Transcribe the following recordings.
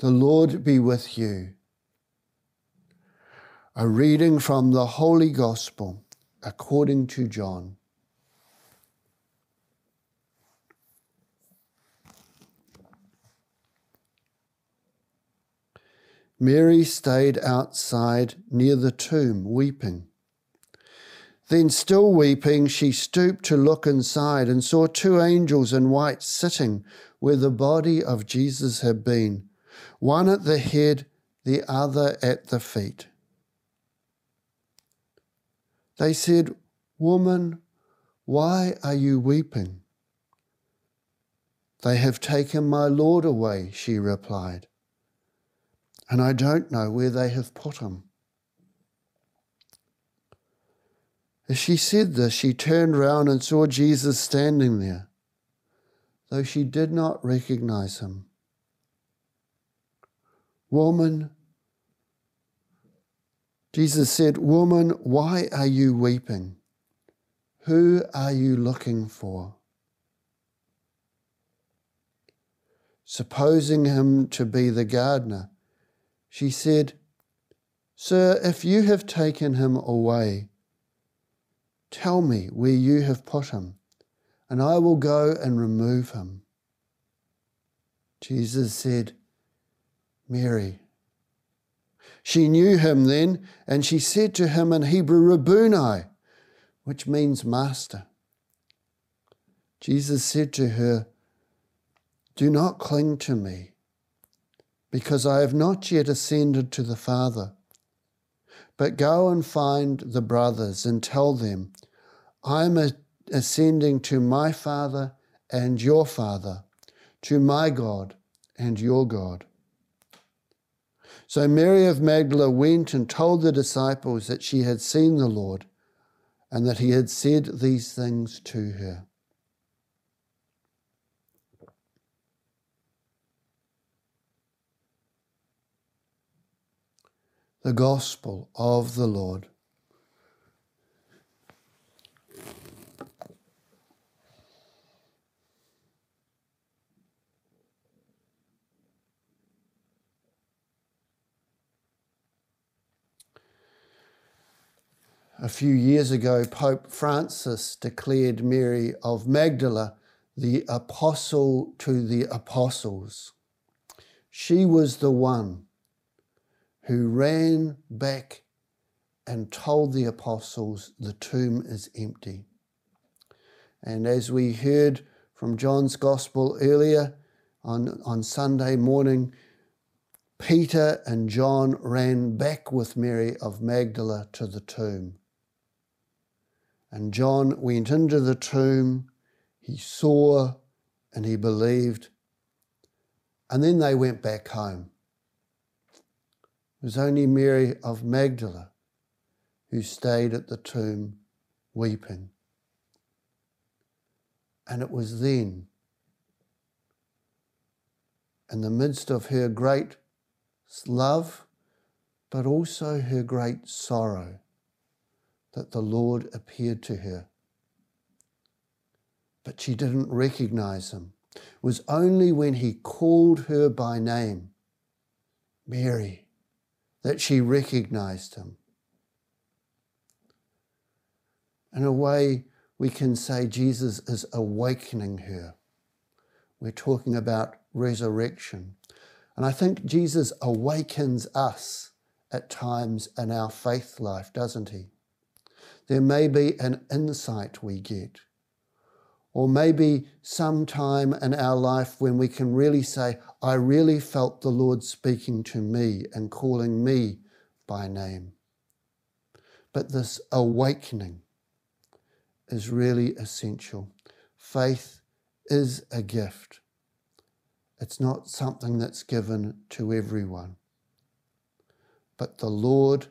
The Lord be with you. A reading from the Holy Gospel according to John. Mary stayed outside near the tomb, weeping. Then, still weeping, she stooped to look inside and saw two angels in white sitting where the body of Jesus had been one at the head, the other at the feet. They said, Woman, why are you weeping? They have taken my Lord away, she replied, and I don't know where they have put him. As she said this, she turned round and saw Jesus standing there, though she did not recognize him. Woman, Jesus said, Woman, why are you weeping? Who are you looking for? Supposing him to be the gardener, she said, Sir, if you have taken him away, tell me where you have put him, and I will go and remove him. Jesus said, Mary. She knew him then, and she said to him in Hebrew, Rabboni, which means master. Jesus said to her, Do not cling to me, because I have not yet ascended to the Father. But go and find the brothers and tell them, I am ascending to my Father and your Father, to my God and your God. So Mary of Magdala went and told the disciples that she had seen the Lord and that he had said these things to her. The Gospel of the Lord. A few years ago, Pope Francis declared Mary of Magdala the apostle to the apostles. She was the one who ran back and told the apostles the tomb is empty. And as we heard from John's Gospel earlier on, on Sunday morning, Peter and John ran back with Mary of Magdala to the tomb. And John went into the tomb, he saw and he believed. And then they went back home. It was only Mary of Magdala who stayed at the tomb weeping. And it was then, in the midst of her great love, but also her great sorrow, that the Lord appeared to her. But she didn't recognize him. It was only when he called her by name, Mary, that she recognized him. In a way, we can say Jesus is awakening her. We're talking about resurrection. And I think Jesus awakens us at times in our faith life, doesn't he? There may be an insight we get. Or maybe some time in our life when we can really say, I really felt the Lord speaking to me and calling me by name. But this awakening is really essential. Faith is a gift. It's not something that's given to everyone. But the Lord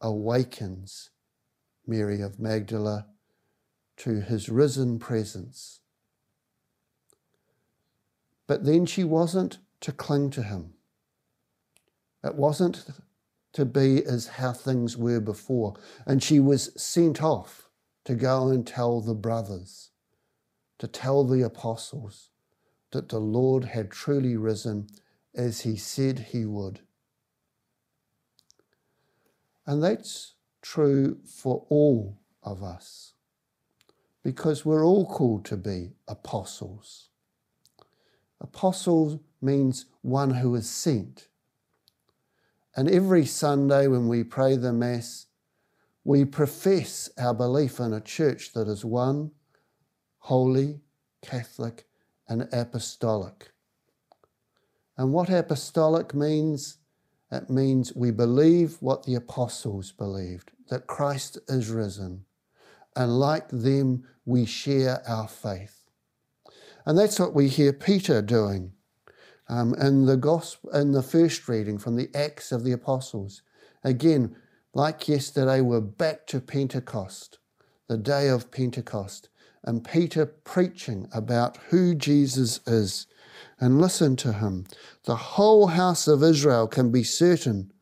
awakens Mary of Magdala to his risen presence. But then she wasn't to cling to him. It wasn't to be as how things were before. And she was sent off to go and tell the brothers, to tell the apostles that the Lord had truly risen as he said he would. And that's true for all of us because we're all called to be apostles. Apostle means one who is sent. And every Sunday when we pray the Mass, we profess our belief in a church that is one, holy, Catholic, and apostolic. And what apostolic means? It means we believe what the apostles believed that Christ is risen. And like them, we share our faith. And that's what we hear Peter doing um, in the gospel, in the first reading from the Acts of the Apostles. Again, like yesterday, we're back to Pentecost, the day of Pentecost, and Peter preaching about who Jesus is. And listen to him. The whole house of Israel can be certain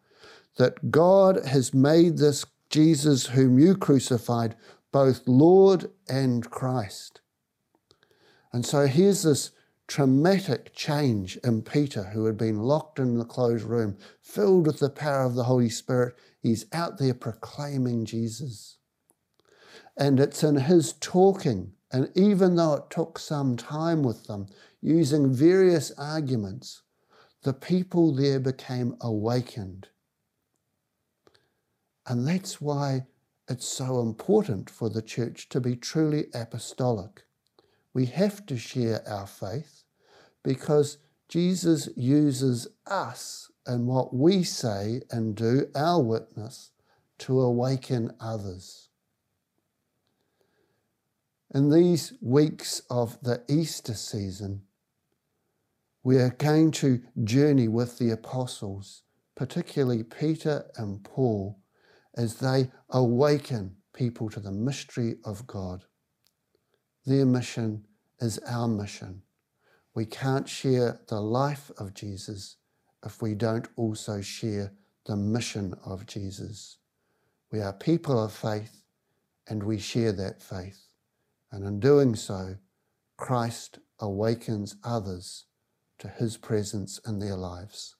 that God has made this Jesus, whom you crucified, both Lord and Christ. And so here's this traumatic change in Peter, who had been locked in the closed room, filled with the power of the Holy Spirit. He's out there proclaiming Jesus. And it's in his talking, and even though it took some time with them, using various arguments, the people there became awakened. And that's why it's so important for the church to be truly apostolic. We have to share our faith because Jesus uses us and what we say and do, our witness, to awaken others. In these weeks of the Easter season, we are going to journey with the apostles, particularly Peter and Paul, as they awaken people to the mystery of God. Their mission is our mission. We can't share the life of Jesus if we don't also share the mission of Jesus. We are people of faith and we share that faith. And in doing so, Christ awakens others to his presence in their lives.